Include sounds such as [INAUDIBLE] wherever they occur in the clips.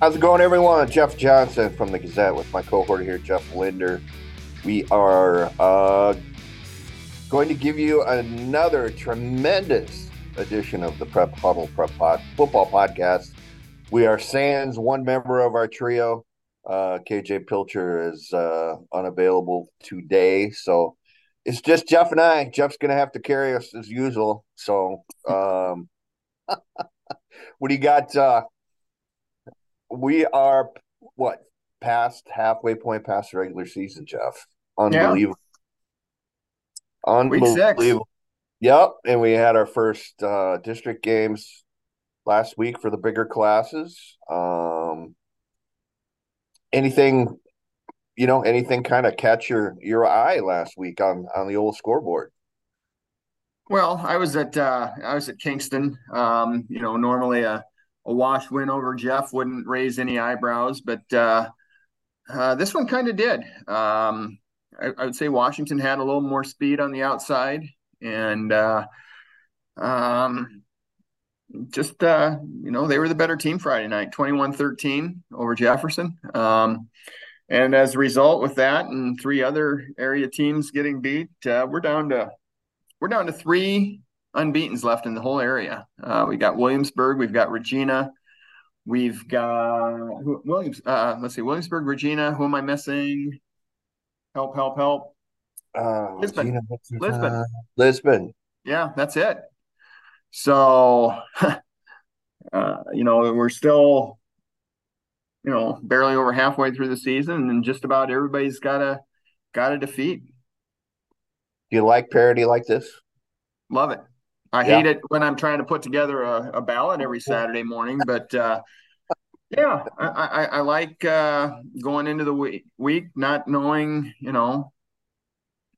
How's it going, everyone? Jeff Johnson from the Gazette with my cohort here, Jeff Linder. We are uh, going to give you another tremendous edition of the Prep Huddle Prep Pod Football Podcast. We are Sans, one member of our trio. Uh, KJ Pilcher is uh, unavailable today, so it's just Jeff and I. Jeff's going to have to carry us as usual. So, um, [LAUGHS] what do you got? We are what past halfway point past the regular season, Jeff. Unbelievable. Yeah. Unbelievable. Yep. And we had our first uh, district games last week for the bigger classes. Um, anything, you know, anything kind of catch your your eye last week on on the old scoreboard? Well, I was at uh, I was at Kingston. Um, you know, normally a a wash win over Jeff wouldn't raise any eyebrows, but uh, uh, this one kind of did. Um, I, I, would say Washington had a little more speed on the outside, and uh, um, just uh, you know they were the better team Friday night, 21-13 over Jefferson. Um, and as a result, with that and three other area teams getting beat, uh, we're down to we're down to three unbeaten's left in the whole area. Uh, we got Williamsburg, we've got Regina, we've got who, Williams. Uh, let's see, Williamsburg, Regina. Who am I missing? Help! Help! Help! Uh, Lisbon. Regina, Lisbon. Lisbon. Yeah, that's it. So, [LAUGHS] uh, you know, we're still, you know, barely over halfway through the season, and just about everybody's got a got a defeat. Do you like parity like this? Love it. I yeah. hate it when I'm trying to put together a, a ballot every Saturday morning, but uh, yeah, I, I, I like uh, going into the week, week not knowing, you know,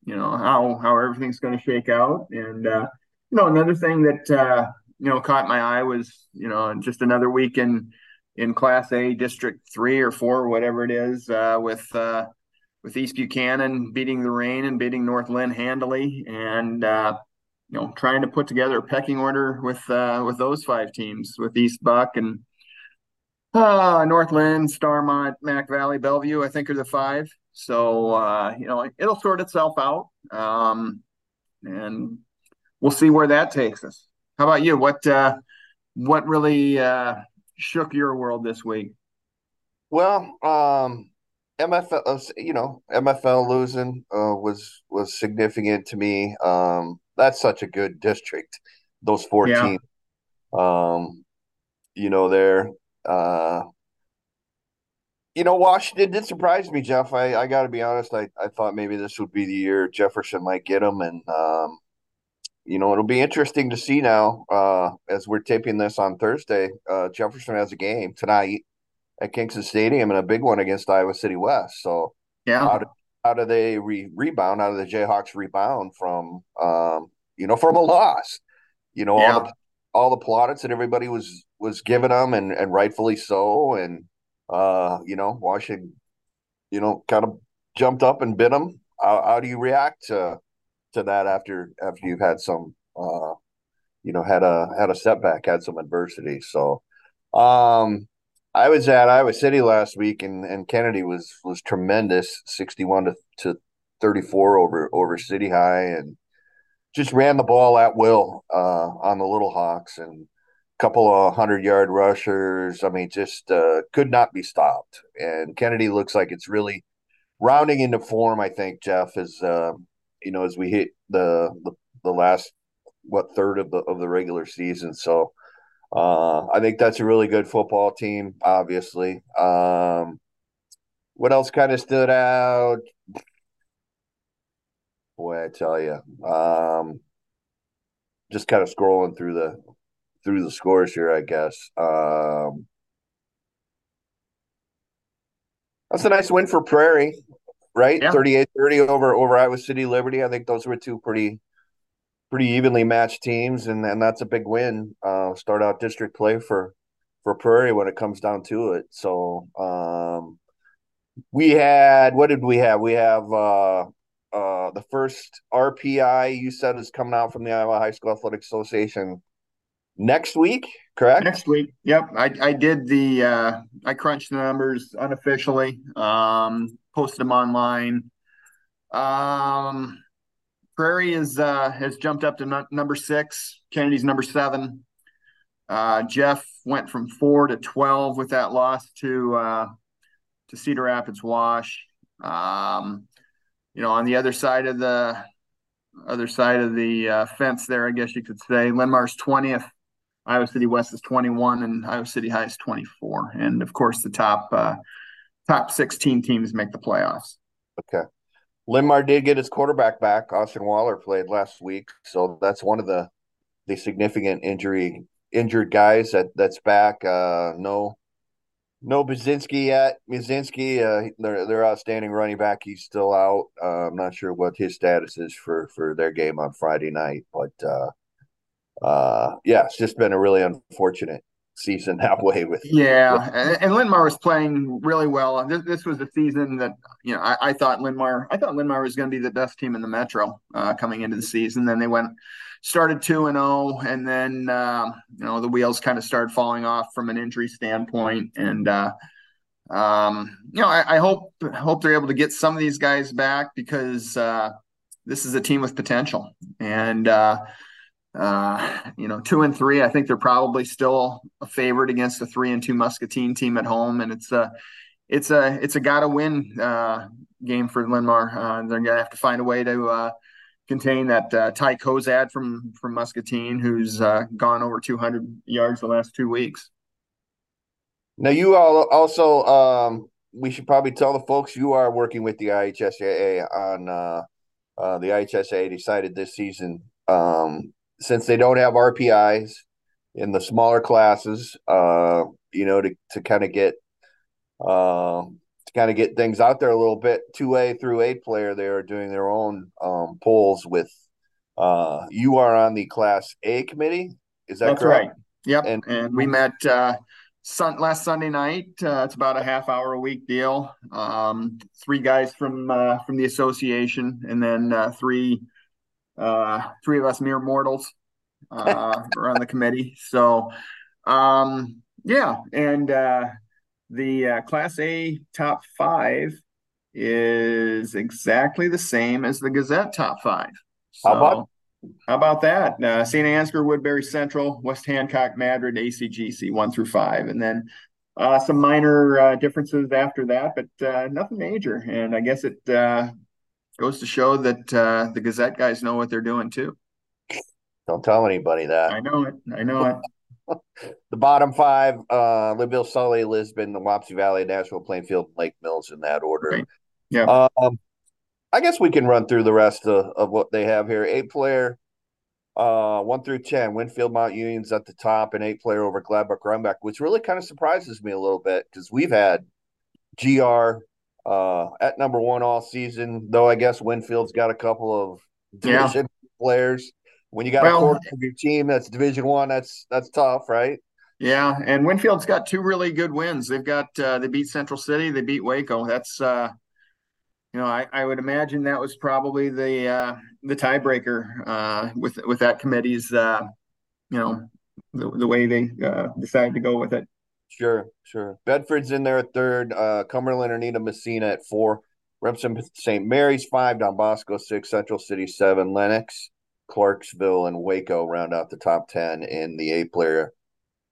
you know how how everything's going to shake out, and uh, you know another thing that uh, you know caught my eye was you know just another week in in Class A, District Three or Four, whatever it is, uh, with uh, with East Buchanan beating the rain and beating North Linn handily, and uh, you know trying to put together a pecking order with uh, with those five teams with East Buck and uh, North Linn, Starmont, Mac Valley, Bellevue. I think are the five. So uh, you know it'll sort itself out, um, and we'll see where that takes us. How about you? What uh, what really uh, shook your world this week? Well, um, MFL, uh, you know, MFL losing uh, was was significant to me. Um, that's such a good district. Those four yeah. teams, um, you know, there. Uh, you know, Washington did surprise me, Jeff. I, I got to be honest. I, I thought maybe this would be the year Jefferson might get him, and um, you know, it'll be interesting to see now uh, as we're taping this on Thursday. Uh, Jefferson has a game tonight at Kingston Stadium and a big one against Iowa City West. So yeah, how do, how do they re- rebound? How do the J-Hawks rebound from um, you know from a loss? You know yeah. all the all the plaudits that everybody was was giving them and and rightfully so, and uh, you know Washington, you know, kind of jumped up and bit them. How, how do you react to to that after after you've had some uh, you know had a had a setback, had some adversity? So um I was at Iowa City last week, and, and Kennedy was was tremendous, sixty one to, to thirty four over over City High, and just ran the ball at will uh, on the Little Hawks, and a couple of hundred yard rushers. I mean, just uh, could not be stopped. And Kennedy looks like it's really rounding into form. I think Jeff is, uh, you know, as we hit the, the the last what third of the of the regular season, so uh, I think that's a really good football team, obviously. Um, what else kind of stood out? Boy, I tell you, um, just kind of scrolling through the through the scores here, I guess. Um, that's a nice win for Prairie, right? Yeah. 38-30 over over Iowa City Liberty. I think those were two pretty pretty evenly matched teams, and, and that's a big win. Uh, start out district play for for Prairie when it comes down to it. So um, we had what did we have? We have uh, uh, the first RPI you said is coming out from the Iowa High School Athletic Association next week. correct? Next week. Yep. I, I did the uh, I crunched the numbers unofficially. Um, posted them online. Um, Prairie is uh, has jumped up to n- number six. Kennedy's number seven. Uh, Jeff went from four to twelve with that loss to uh, to Cedar Rapids Wash. Um, you know, on the other side of the other side of the uh, fence there, I guess you could say, Linn-Mar's twentieth. Iowa City West is 21 and Iowa City High is 24. And of course, the top uh, top 16 teams make the playoffs. Okay. Linn-Mar did get his quarterback back. Austin Waller played last week, so that's one of the the significant injury injured guys that that's back. Uh, no, no Bazinski yet. Mizinski, uh, their outstanding running back, he's still out. Uh, I'm not sure what his status is for for their game on Friday night, but uh, uh, yeah, it's just been a really unfortunate season [LAUGHS] that way with yeah with, and, and Linn-Mar was playing really well. This, this was a season that you know I, I thought Linn-Mar I thought Linn-Mar was going to be the best team in the metro uh, coming into the season. Then they went started 2 and 0 and then uh, you know the wheels kind of started falling off from an injury standpoint. And uh, um, you know I, I, hope hope they're able to get some of these guys back because uh, this is a team with potential. And uh, [LAUGHS] you know, two and three. I think they're probably still a favorite against a three and two Muscatine team at home, and it's a it's a it's a gotta win uh, game for Linn-Mar. Uh, they're gonna have to find a way to uh, contain that uh, Ty Kozad from from Muscatine, who's uh, gone over 200 yards the last two weeks. Now, you all also um, we should probably tell the folks you are working with the IHSAA on uh, uh, the IHSAA decided this season um, since they don't have RPIs in the smaller classes, uh, you know, to, to kind of get uh, to kind of get things out there a little bit. Two A through eight player, they are doing their own um, polls with. Uh, you are on the Class A committee, is that That's correct? right? Yep, and, and we met uh, sun, last Sunday night. Uh, it's about a half hour a week deal. Um, three guys from uh, from the association, and then uh, three uh, three of us mere mortals uh, [LAUGHS] are on the committee. So, um, yeah, and uh, the uh, Class A top five is exactly the same as the Gazette top five. So, how about how about that? Uh, St. Ansgar, Woodbury Central, West Hancock, Madrid, ACGC one through five, and then uh, some minor uh, differences after that, but uh, nothing major. And I guess it uh, goes to show that uh, the Gazette guys know what they're doing too. Don't tell anybody that. I know it. I know it. [LAUGHS] the bottom five: uh, Lynnville, Sully, Lisbon, the Wapsie Valley, Nashua, Plainfield, Lake Mills, in that order. Okay. Yeah. Um, I guess we can run through the rest of, of what they have here. Eight player, uh, one through ten. Winfield Mount Union's at the top, and eight player over Gladbrook Reinbeck, which really kind of surprises me a little bit because we've had GR uh, at number one all season. Though I guess Winfield's got a couple of division yeah. players. When you got well, a quarter of your team that's Division One, that's that's tough, right? Yeah, and Winfield's got two really good wins. They've got uh, they beat Central City, they beat Waco. That's uh, you know, I, I would imagine that was probably the uh, the tiebreaker uh, with with that committee's uh, you know the, the way they uh, decided to go with it. Sure, sure. Bedford's in there at third. Uh, Cumberland, Anita, Massena at four. Remsen St. Mary's five. Don Bosco six. Central City seven. Lenox, Clarksville, and Waco round out the top ten in the A player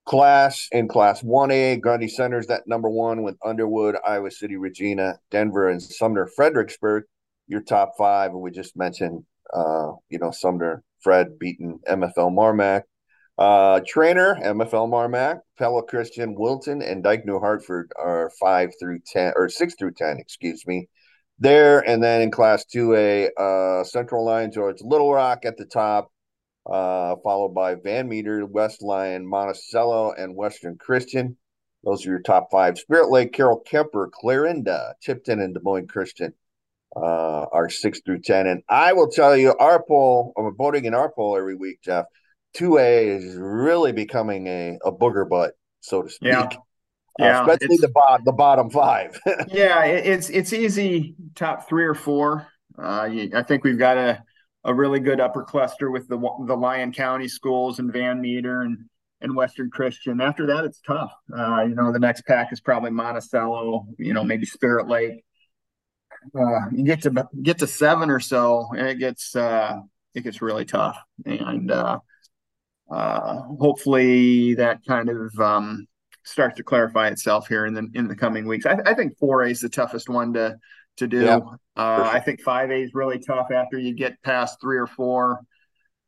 class. In Class One A, Grundy Center's that number one with Underwood, Iowa City, Regina, Denver, and Sumner, Fredericksburg. Your top five, and we just mentioned, uh, you know, Sumner, Fred beating MFL Marmac. Uh, Treynor MFL Marmac, Pella Christian Wilton, and Dike New Hartford are five through ten or six through ten, excuse me. There and then in Class Two A, uh, Central Lyon George Little Rock at the top, uh, followed by Van Meter, West Lyon, Monticello, and Western Christian. Those are your top five. Spirit Lake, Carroll Kuemper, Clarinda, Tipton, and Des Moines Christian uh, are six through ten. And I will tell you, our poll, I'm voting in our poll every week, Jeff. 2A is really becoming a, a booger butt, so to speak. Yeah. Uh, yeah, especially the bottom the bottom five. [LAUGHS] yeah, it's it's easy top three or four. Uh, I think we've got a, a really good upper cluster with the the Lyon County schools and Van Meter and and Western Christian. After that, it's tough. Uh, you know, the next pack is probably Monticello. You know, maybe Spirit Lake. Uh, you get to get to seven or so, and it gets uh, it gets really tough. And uh, uh, hopefully, that kind of um, starts to clarify itself here in the in the coming weeks. I, I think four A is the toughest one to to do. Yeah, uh, sure. I think five A is really tough after you get past three or four.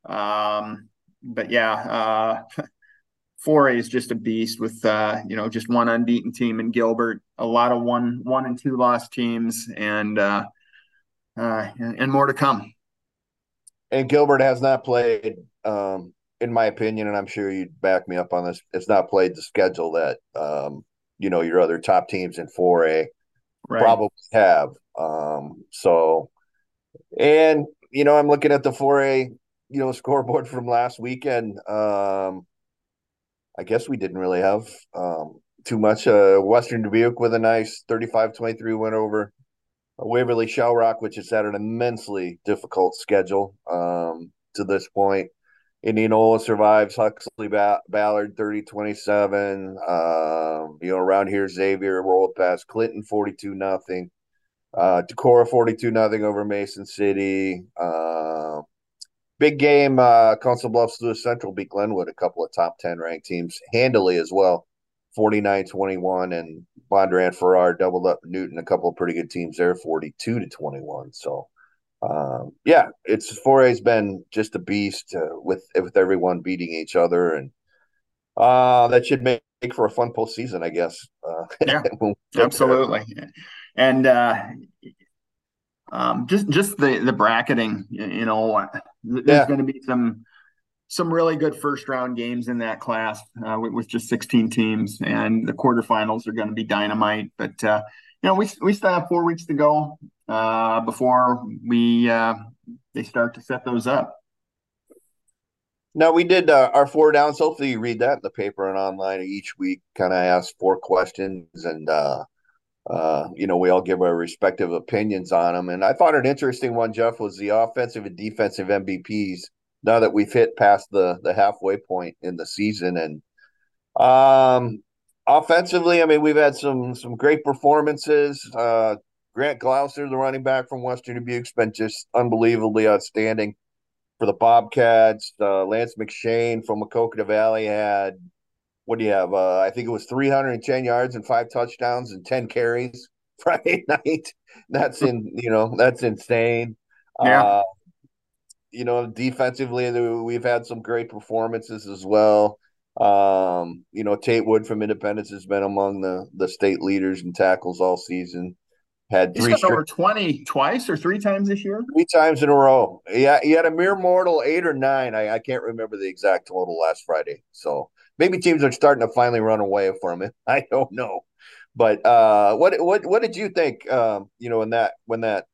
Um, but yeah, uh, [LAUGHS] four A is just a beast with uh, you know just one unbeaten team in Gilbert, a lot of one one and two lost teams, and uh, uh, and more to come. And Gilbert has not played, um, in my opinion, and I'm sure you'd back me up on this. It's not played the schedule that um, you know your other top teams in four A right. probably have. Um, so, and you know, I'm looking at the four A, you know, [LAUGHS] scoreboard from last weekend. Um, I guess we didn't really have um, too much. Uh, Western Dubuque with a nice 35-23 win over Waverly Shell Rock, which has had an immensely difficult schedule um, to this point. Indianola survives Huxley Ballard 30 27. Um, you know, around here, Xavier rolled past Clinton 42 nothing. Uh, Decorah 42 nothing over Mason City. Uh, big game. Uh, Council Bluffs Lewis Central beat Glenwood, a couple of top 10 ranked teams handily as well. 49 21. And Bondurant Farrar doubled up Newton, a couple of pretty good teams there, 42 to 21. So, um, yeah, it's 4A's been just a beast uh, with with everyone beating each other, and uh, that should make for a fun postseason, I guess. Uh, [LAUGHS] yeah, absolutely. And uh, um, just just the the bracketing, you know, there's yeah. going to be some some really good first round games in that class uh, with, with, just 16 teams, and the quarterfinals are going to be dynamite. But uh, you know, we we still have four weeks to go uh, before we uh, they start to set those up. No, we did uh, our four downs. Hopefully, you read that in the paper and online each week. Kind of ask four questions, and uh, uh, you know, we all give our respective opinions on them. And I thought an interesting one, Jeff, was the offensive and defensive MVPs. Now that we've hit past the the halfway point in the season, and um, offensively, I mean, we've had some some great performances. Uh, Grant Glauser, the running back from Western Dubuque's been just unbelievably outstanding for the Bobcats. Uh, Lance McShane from Maquoketa Valley had what do you have? Uh, I think it was 310 yards and five touchdowns and 10 carries [LAUGHS] Friday night. That's in, you know, that's insane. Yeah. Uh, you know, defensively, we've had some great performances as well. Um, you know, Tate Wood from Independence has been among the the state leaders in tackles all season. Had three He's over twenty twice or three times this year. Three times in a row. Yeah, he had a mere mortal eight or nine. I, I can't remember the exact total last Friday. So maybe teams are starting to finally run away from it. [LAUGHS] I don't know. But uh, what what what did you think? Um, you know, in that when that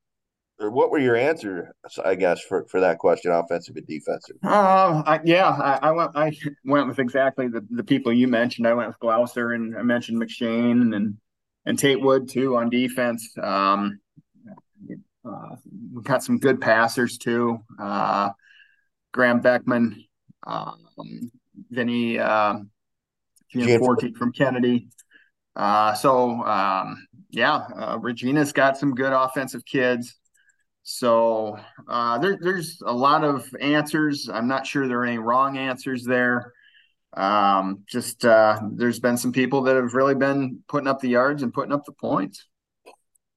or what were your answers? I guess for, for that question, offensive and defensive. Uh, I, yeah, I, I, went I [LAUGHS] went with exactly the, the people you mentioned. I went with Glauser and I mentioned McShane and and Tate Wood too on defense. Um, uh, we've got some good passers too. Uh, Graham Beckman, um, Vinny uh, Gianforte from Kennedy. Uh, so um, yeah, uh, Regina's got some good offensive kids. So uh, there, there's a lot of answers. I'm not sure there are any wrong answers there. Um, just uh, there's been some people that have really been putting up the yards and putting up the points.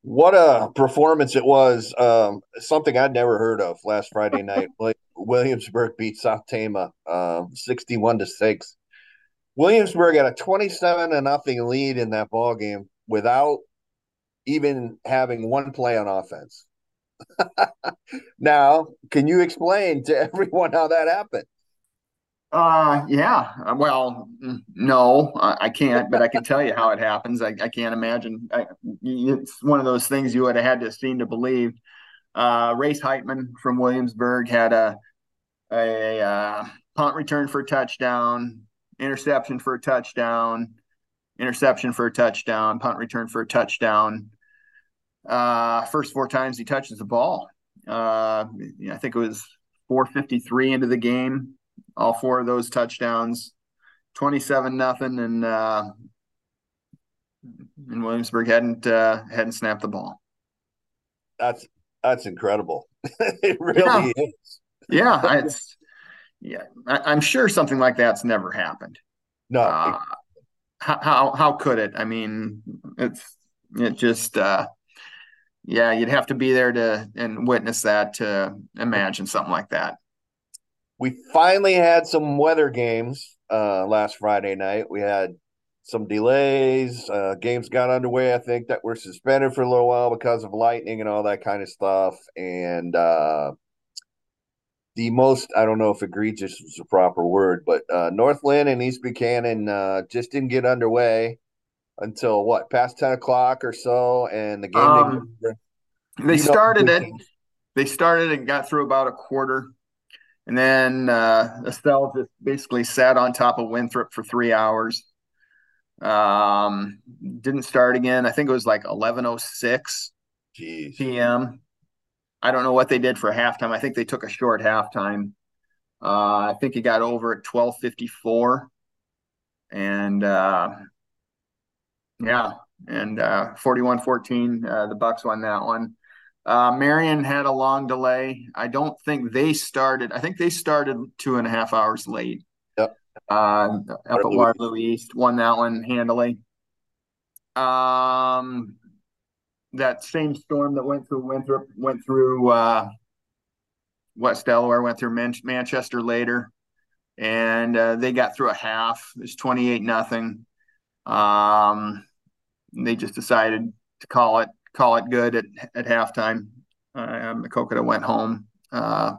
What a performance it was! Um, something I'd never heard of last Friday night. [LAUGHS] Williamsburg beat South Tama, um, sixty-one to six. Williamsburg had a twenty-seven to nothing lead in that ball game without even having one play on offense. [LAUGHS] now, can you explain to everyone how that happened? Uh, yeah. Well, no, I can't, but I can tell you how it happens. I, I can't imagine. I, it's one of those things you would have had to seen to believe. Uh, Race Heitman from Williamsburg had a a uh, punt return for a touchdown, interception for a touchdown, interception for a touchdown, punt return for a touchdown. Uh, first four times he touches the ball. Uh, I think it was 453 into the game. All four of those touchdowns, 27 nothing and uh and Williamsburg hadn't uh hadn't snapped the ball. That's that's incredible. [LAUGHS] it really yeah. is. yeah, [LAUGHS] it's yeah. I, am sure something like that's never happened. No. Uh, how, how how could it? I mean, it's it just uh yeah, you'd have to be there to and witness that to imagine something like that. We finally had some weather games uh last Friday night. We had some delays. Uh, games got underway, I think, that were suspended for a little while because of lightning and all that kind of stuff. And uh, the most, I don't know if egregious is the proper word, but uh, Northland and East Buchanan uh, just didn't get underway until what, past 10 o'clock or so. And the game, um, they started it. They started and got through about a quarter. And then uh, Estelle just basically sat on top of Winthrop for three hours um, didn't start again. I think it was like 11:06 p.m. I don't know what they did for halftime. I think they took a short halftime. Uh, I think it got over at 12:54, and uh, yeah, and uh, 41-14. Uh, the Bucks won that one. Uh, Marion had a long delay. I don't think they started. I think they started two and a half hours late Yep. uh, up at Waterloo East. Won that one handily. Um, that same storm that went through Winthrop went through uh, West Delaware, went through Man- Manchester later, and uh, they got through a half. It was twenty eight nothing. Um, they just decided to call it call it good at at halftime. Uh, Maquoketa went home uh,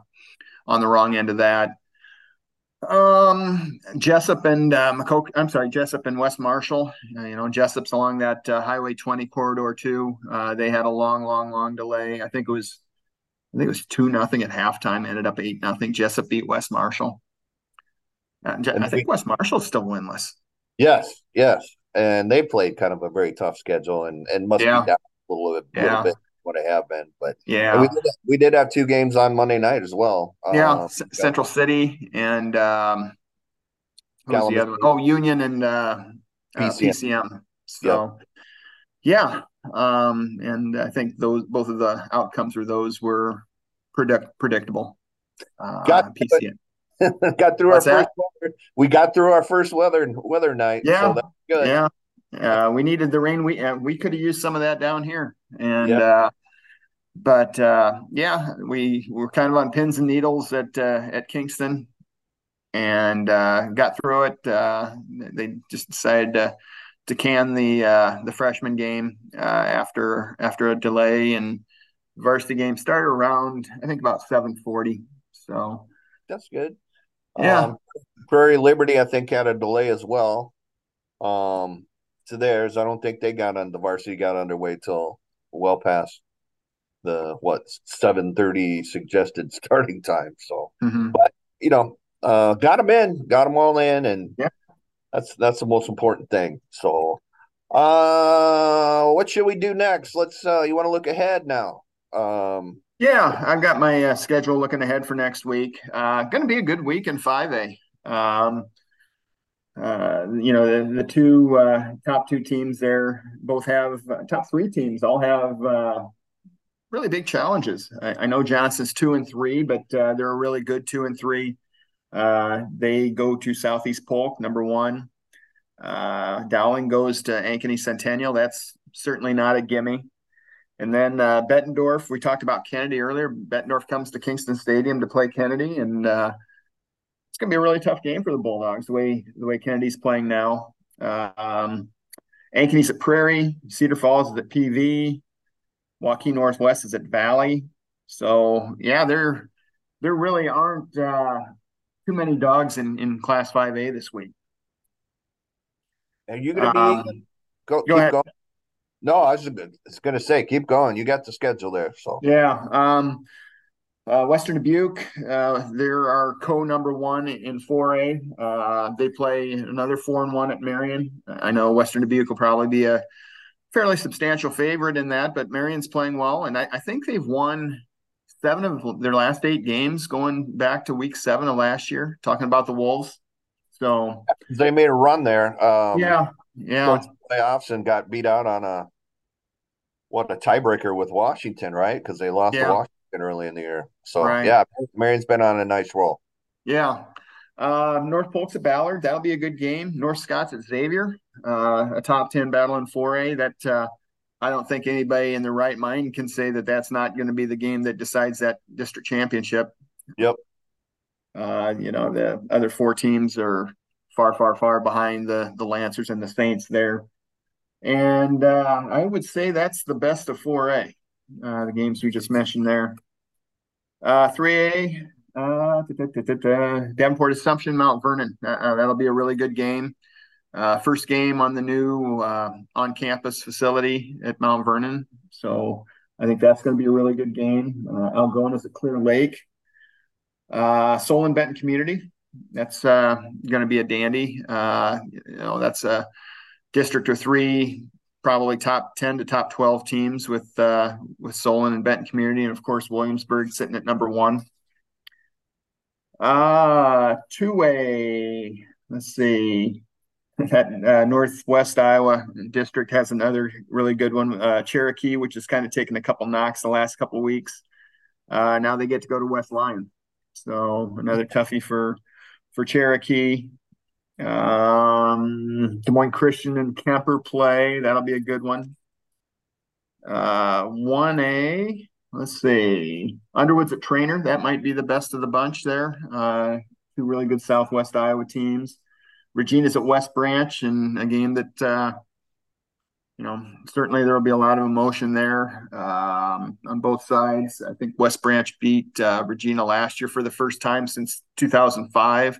on the wrong end of that. Um, Jesup and uh, McCoke, I'm sorry, Jesup and West Marshall. Uh, you know, Jesup's along that uh, Highway 20 corridor too. Uh, they had a long, long, long delay. I think it was, I think it was two nothing at halftime. Ended up eight nothing. Jesup beat West Marshall. Uh, I think West Marshall's still winless. Yes, yes, and they played kind of a very tough schedule and and must yeah. be down a little bit, yeah. little bit what I have been. But yeah, we did, we did have two games on Monday night as well. Yeah, uh, Central City and um, who was the other one? Oh, Union and uh, PCM. Uh, PCM. So yep. yeah, um, and I think those both of the outcomes for those were predict- predictable. Uh, got PCM. [LAUGHS] got through What's our that? first weather. We got through our first weather weather night. Yeah, so good. Yeah, uh, we needed the rain. We uh, we could have used some of that down here, and yep. uh, but uh, yeah, we were kind of on pins and needles at uh, at Kingston, and uh, got through it. Uh, they just decided to to can the uh, the freshman game uh, after after a delay, and varsity game started around I think about seven forty. So that's good. Yeah, um, Prairie Liberty I think had a delay as well. Um, to theirs, I don't think they got on the varsity got underway till well past the what seven thirty suggested [LAUGHS] starting time. So, mm-hmm. but you know, uh, got them in, got them all in, and yeah, that's that's the most important thing. So, uh, what should we do next? Let's. Uh, you want to look ahead now? Um, yeah, I've got my uh, schedule looking ahead for next week. Uh, going to be a good week in five A. Um, uh, you know, the, the two uh, top two teams there both have uh, top three teams all have uh, really big challenges. I, I, know Johnston's two and three, but uh, they're a really good two and three. Uh, they go to Southeast Polk, number one. Uh, Dowling goes to Ankeny Centennial. That's certainly not a gimme. And then uh, Bettendorf, we talked about Kennedy earlier. Bettendorf comes to Kingston Stadium to play Kennedy, and uh, it's going to be a really tough game for the Bulldogs. The way the way Kennedy's playing now. Um, Ankeny's at Prairie, Cedar Falls is at PV, Waukee Northwest is at Valley. So yeah, there there really aren't uh, too many dogs in in Class Five A this week. Are you going to be um, go, go keep ahead. going? No, I was going to say keep going. You got the schedule there, so yeah. Um, uh, Western Dubuque, uh, they're our co number one in 4A. Uh, they play another four and one at Marion. I know Western Dubuque will probably be a fairly substantial favorite in that, but Marion's playing well, and I, I, think they've won seven of their last eight games going back to week seven of last year. Talking about the Wolves, So they made a run there. Um, yeah, yeah. Playoffs and got beat out on a what a tiebreaker with Washington, right? Because they lost yeah. to Washington early in the year. So right. yeah, Marion's been on a nice roll. Yeah. Uh, North Polk's at Ballard. That'll be a good game. North Scott's at Xavier. Uh, a top ten battle in 4A. That uh, I don't think anybody in their right mind can say that that's not going to be the game that decides that district championship. Yep. Uh, you know, the other four teams are far, far, far behind the the Lancers and the Saints there. And uh, I would say that's the best of 4A, uh, the games we just mentioned there. Uh, 3A, uh, Davenport Assumption, Mount Vernon. Uh, uh, that'll be a really good game. Uh, first game on the new uh, on-campus facility at Mount Vernon. So I think that's going to be a really good game. Uh, Algona at Clear Lake. Uh, Solon Benton Community. That's uh, going to be a dandy. Uh, you know, that's a district of three, probably top ten to top twelve teams with uh, with Solon and Benton Community, and of course Williamsburg sitting at number one. Uh two way. Let's see. That uh, Northwest Iowa district has another really good one. Uh, Cherokee, which has kind of taken a couple knocks the last couple weeks. Uh, now they get to go to West Lyon. So another toughie for for Cherokee. Um, Des Moines Christian and Kuemper play. That'll be a good one. Uh, 1A, let's see. Underwood's at Treynor. That might be the best of the bunch there. Uh, two really good Southwest Iowa teams. Regina's at West Branch, and a game that, uh, you know, certainly there will be a lot of emotion there um, on both sides. I think West Branch beat uh, Regina last year for the first time since 2005.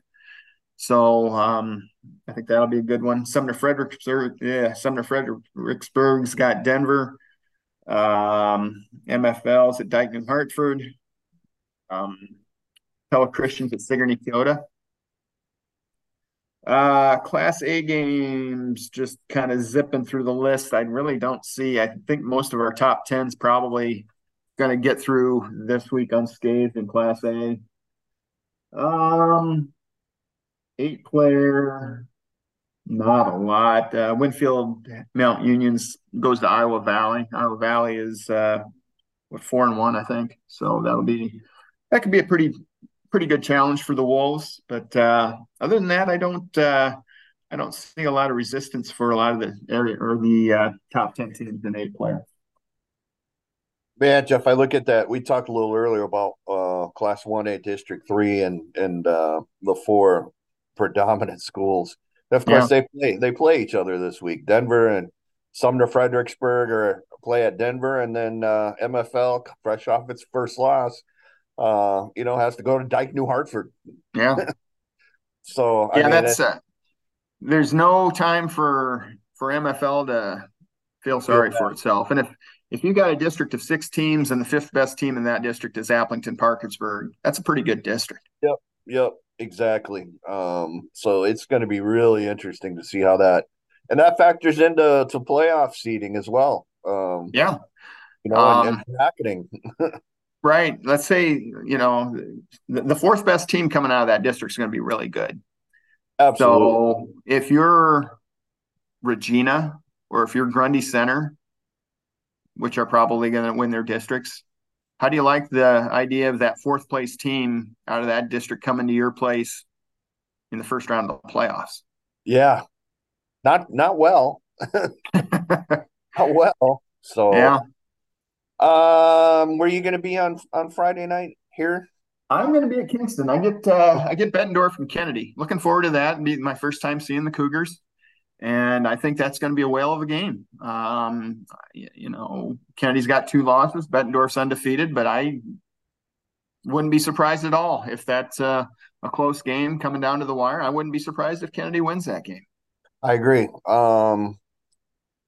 So um, I think that'll be a good one. Sumner Fredericksburg, yeah, Sumner Fredericksburg's got Denver. Um, MFL's at Dike New Hartford. Um, Christians at Sigourney Keota. Uh, Class A games, just kind of zipping through the list. I really don't see. I think most of our top tens probably going to get through this week unscathed in Class A. Um, eight player, not a lot. Uh, Winfield Mount Unions goes to Iowa Valley. Iowa Valley is uh, what four and one, I think. So that'll be that could be a pretty pretty good challenge for the Wolves. But uh, other than that, I don't uh, I don't see a lot of resistance for a lot of the area or the uh, top ten teams in eight player. Man, Jeff, I look at that. We talked a little earlier about uh, Class One A District Three and and uh, the four predominant schools. Of course, yeah. they play they play each other this week. Denver and Sumner Fredericksburg are play at Denver, and then uh, MFL, fresh off its first loss, uh, you know, has to go to Dike New Hartford. Yeah. [LAUGHS] so yeah, I mean, that's uh, there's no time for for MFL to feel sorry yeah. for itself, and if if you got a district of six teams and the fifth best team in that district is Aplington Parkersburg, that's a pretty good district. Yep. Yep. Exactly. Um, so it's going to be really interesting to see how that and that factors into to playoff seeding as well. Um, yeah, you know, um, and, and bracketing. [LAUGHS] right. Let's say you know the, the, fourth best team coming out of that district is going to be really good. Absolutely. So if you're Regina or if you're Grundy Center, which are probably going to win their districts, how do you like the idea of that fourth place team out of that district coming to your place in the first round of the playoffs? Yeah, not not well, [LAUGHS] not well. So yeah. Um, where are you going to be on on Friday night here? I'm going to be at Kingston. I get uh, I get Bettendorf from Kennedy. Looking forward to that. It'll be my first time seeing the Cougars and I think that's going to be a whale of a game. Um, you know, Kennedy's got two losses, Bettendorf's undefeated, but I wouldn't be surprised at all if that's a, a close game coming down to the wire. I wouldn't be surprised if Kennedy wins that game. I agree. Um,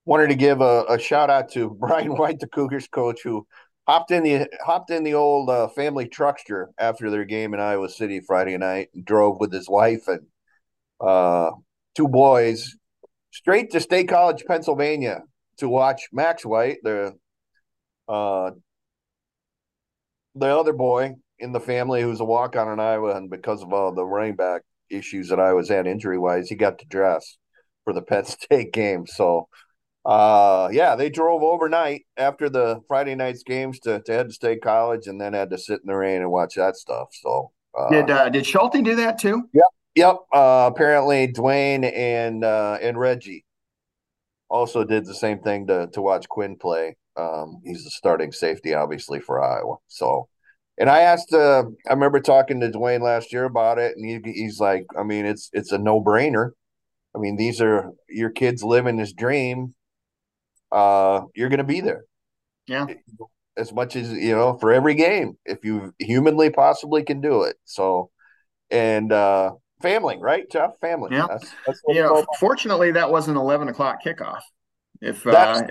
wanted to give a, a, shout out to [LAUGHS] Brian White, the Cougars coach, who hopped in the hopped in the old uh, family truckster after their game in Iowa City Friday night and drove with his wife and uh, two boys straight to State College, Pennsylvania, to watch Max White, the uh, the other boy in the family who's a walk on in Iowa, and because of all the running back issues that I was at injury wise, he got to dress for the [LAUGHS] Penn State game. So, uh, yeah, they drove overnight after the Friday night's games to, to head to State College, and then had to sit in the rain and watch that stuff. So, uh, did uh, did Schulte do that too? Yep, yep. Uh, apparently, Dwayne and uh, and Reggie also did the same thing to to watch Quinn play. Um, he's the starting safety, obviously for Iowa. So, and I asked, uh, I remember talking to Dwayne last year about it, and he, he's like, I mean, it's it's a no brainer. I mean, these are your kids living this dream. Uh, you're going to be there. Yeah. As much as you know, for every game, if you humanly possibly can do it. So, and uh, family, right, Jeff? Family. Yeah. That's, that's know, fortunately, that was an eleven o'clock kickoff. If uh,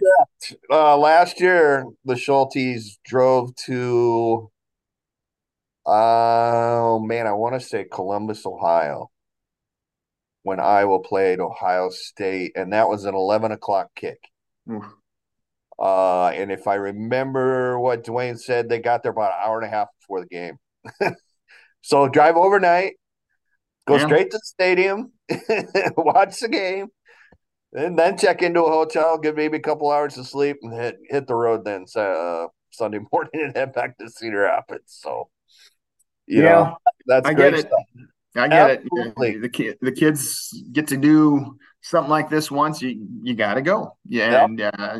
uh, last year the Schultes drove to, oh man, I want to say Columbus, Ohio, when Iowa played Ohio State, and that was an eleven o'clock kick. Uh, and if I remember what Dwayne said, they got there about an hour and a half before the game. [LAUGHS] so drive overnight, go yeah. straight to the stadium, [LAUGHS] watch the game, and then check into a hotel, get maybe a couple hours of sleep, and hit hit the road then uh, Sunday [LAUGHS] morning and head back to Cedar Rapids. So, yeah, know, that's I get it. Stuff. I get Absolutely. it. The kid, the kids get to do something like this once. You you got to go. Yeah, yep. and uh,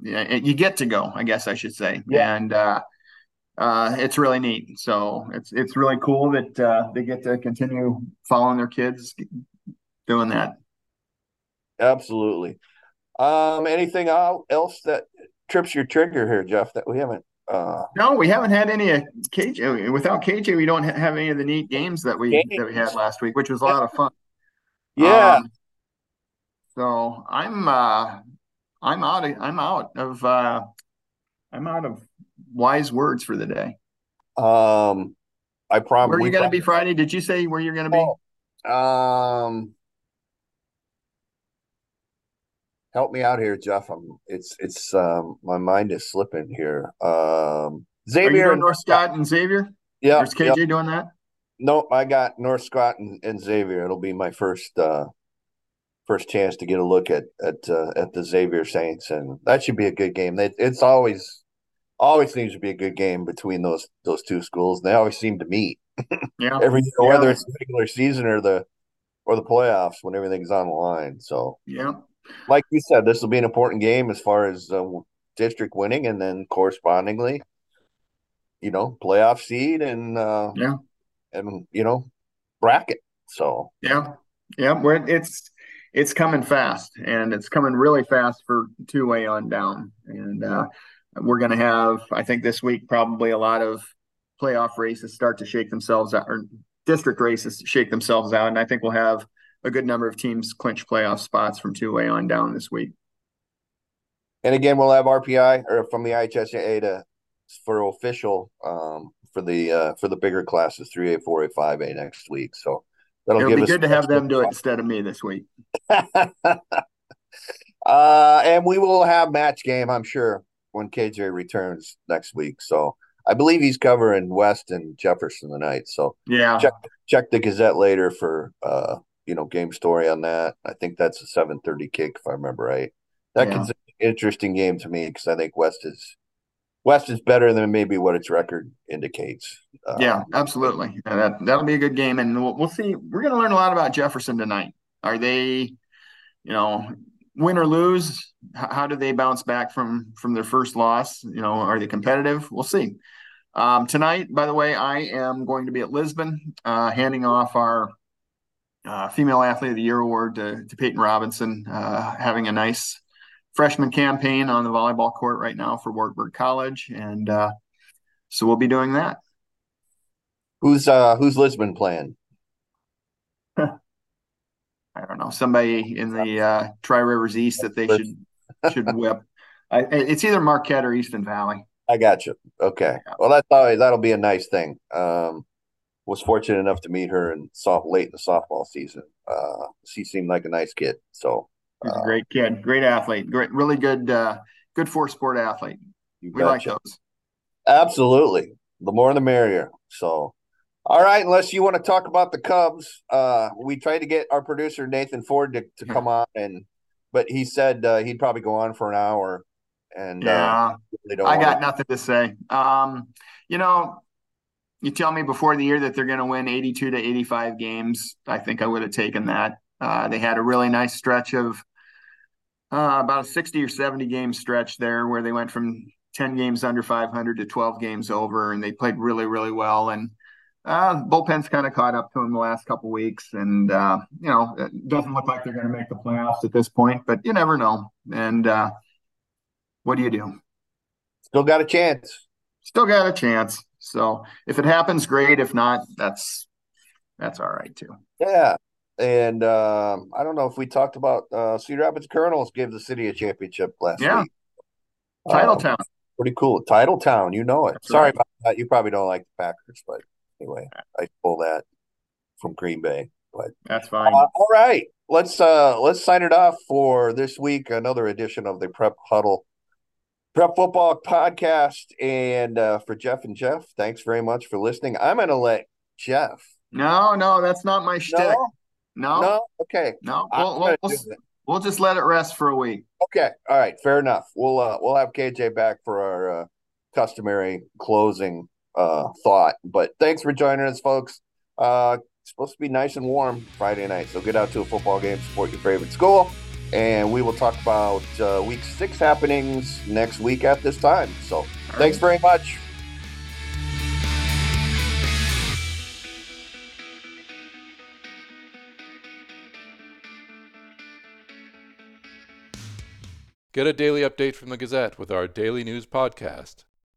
yeah, you get to go. I guess I should say. Yeah. And uh, uh, it's really neat. So it's it's really cool that uh, they get to continue following their kids doing that. Absolutely. Um, anything else that trips your trigger here, Jeff? That we haven't. Uh, no, we haven't had any uh, KJ. Without KJ, we don't have any of the neat games that we games. that we had last week, which was a lot of fun. Yeah. Um, so I'm uh, I'm out. Of, I'm out of uh, I'm out of wise words for the day. Um, I promise. Where are you going to be Friday? Did you say where you're going to be? Oh, um, help me out here, Jeff. I'm it's it's um my mind is slipping here. Um Xavier North Scott and Xavier? Yeah. Is KJ yep. doing that? Nope, I got North Scott and, and, Xavier. It'll be my first uh first chance to get a look at at uh, at the Xavier Saints and that should be a good game. It, it's always always seems to be a good game between those those two schools. They always seem to meet. [LAUGHS] Yeah. Every year, yeah. whether it's the regular season or the or the playoffs when everything's on the line. So yeah, like you said, this will be an important game as far as uh, district winning, and then correspondingly, you know, playoff seed and uh, yeah, and you know, bracket. So yeah, yeah, where it's it's coming fast, and it's coming really fast for two way on down, and uh, we're going to have, I think, this week probably a lot of playoff races start to shake themselves out, or district races shake themselves out, and I think we'll have a good number of teams clinch playoff spots from two way on down this week. And again, we'll have RPI or from the IHSA to for official um, for the uh, for the bigger classes three A, four A, five A next week. So that'll It'll be good to have them do it instead of me this week. [LAUGHS] uh, and we will have match game, I'm sure, when KJ returns next week. So I believe he's covering West and Jefferson tonight. So yeah, check check the Gazette later for uh, you know game story on that. I think that's a seven thirty kick if I remember right. That yeah. an interesting game to me because I think West is West is better than maybe what its record indicates. Uh, yeah, absolutely. that that'll be a good game, and we'll, we'll see. We're going to learn a lot about Jefferson tonight. Are they, you know, win or lose? How do they bounce back from from their first loss? You know, are they competitive? We'll see. Um, tonight, by the way, I am going to be at Lisbon, uh, handing off our uh, Female Athlete of the Year award to, to Peyton Robinson, uh, having a nice freshman campaign on the volleyball court right now for Wartburg College, and uh, so we'll be doing that. Who's uh, who's Lisbon playing? [LAUGHS] I don't know somebody in the uh, Tri Rivers East that they should should whip. I, it's either Marquette or Easton Valley. I got you. Okay. Yeah. Well, that's always that'll be a nice thing. Um, was fortunate enough to meet her in soft late in the softball season. Uh, she seemed like a nice kid. So He's a uh, great kid, great athlete, great, really good, uh, good four sport athlete. We like those. Absolutely, the more the merrier. So, All right, unless you want to talk about the Cubs, uh, we tried to get our producer Nathan Ford to, to come on, and but he said uh, he'd probably go on for an hour. And uh, yeah, uh, really I got to... nothing to say. Um, you know, you tell me before the year that they're going to win 82 to 85 games. I think I would have taken that. Uh, they had a really nice stretch of uh, about a 60 or 70 game stretch there where they went from 10 games under 500 to 12 games over, and they played really, really well. And uh, bullpen's kind of caught up to them the last couple weeks, and uh, you know it doesn't look like they're going to make the playoffs at this point, but you never know. And uh, what do you do? Still got a chance. Still got a chance. So if it happens, great. If not, that's that's all right too. Yeah, and um, I don't know if we talked about uh, Cedar Rapids Kernels gave the city a championship last yeah. week. Titletown. Um, pretty cool. Titletown, you know it. That's Sorry right. about that. You probably don't like the Packers, but anyway, I pull that from Green Bay. But that's fine. Uh, all right, let's uh let's sign it off for this week. Another edition of the Prep Huddle Prep Football Podcast, and uh, for Jeff and Jeff, thanks very much for listening. I'm gonna let Jeff. No, no, that's not my shtick. No, no, no? okay, no. We'll, we'll, we'll, we'll, just let it rest for a week. Okay, all right, fair enough. We'll uh, we'll have KJ back for our uh, customary closing uh, thought. But thanks for joining us, folks. Uh, it's supposed to be nice and warm Friday night, so get out to a football game, support your favorite school, and we will talk about uh, week six happenings next week at this time. So thanks very much. Get a daily update from the Gazette with our daily news podcast.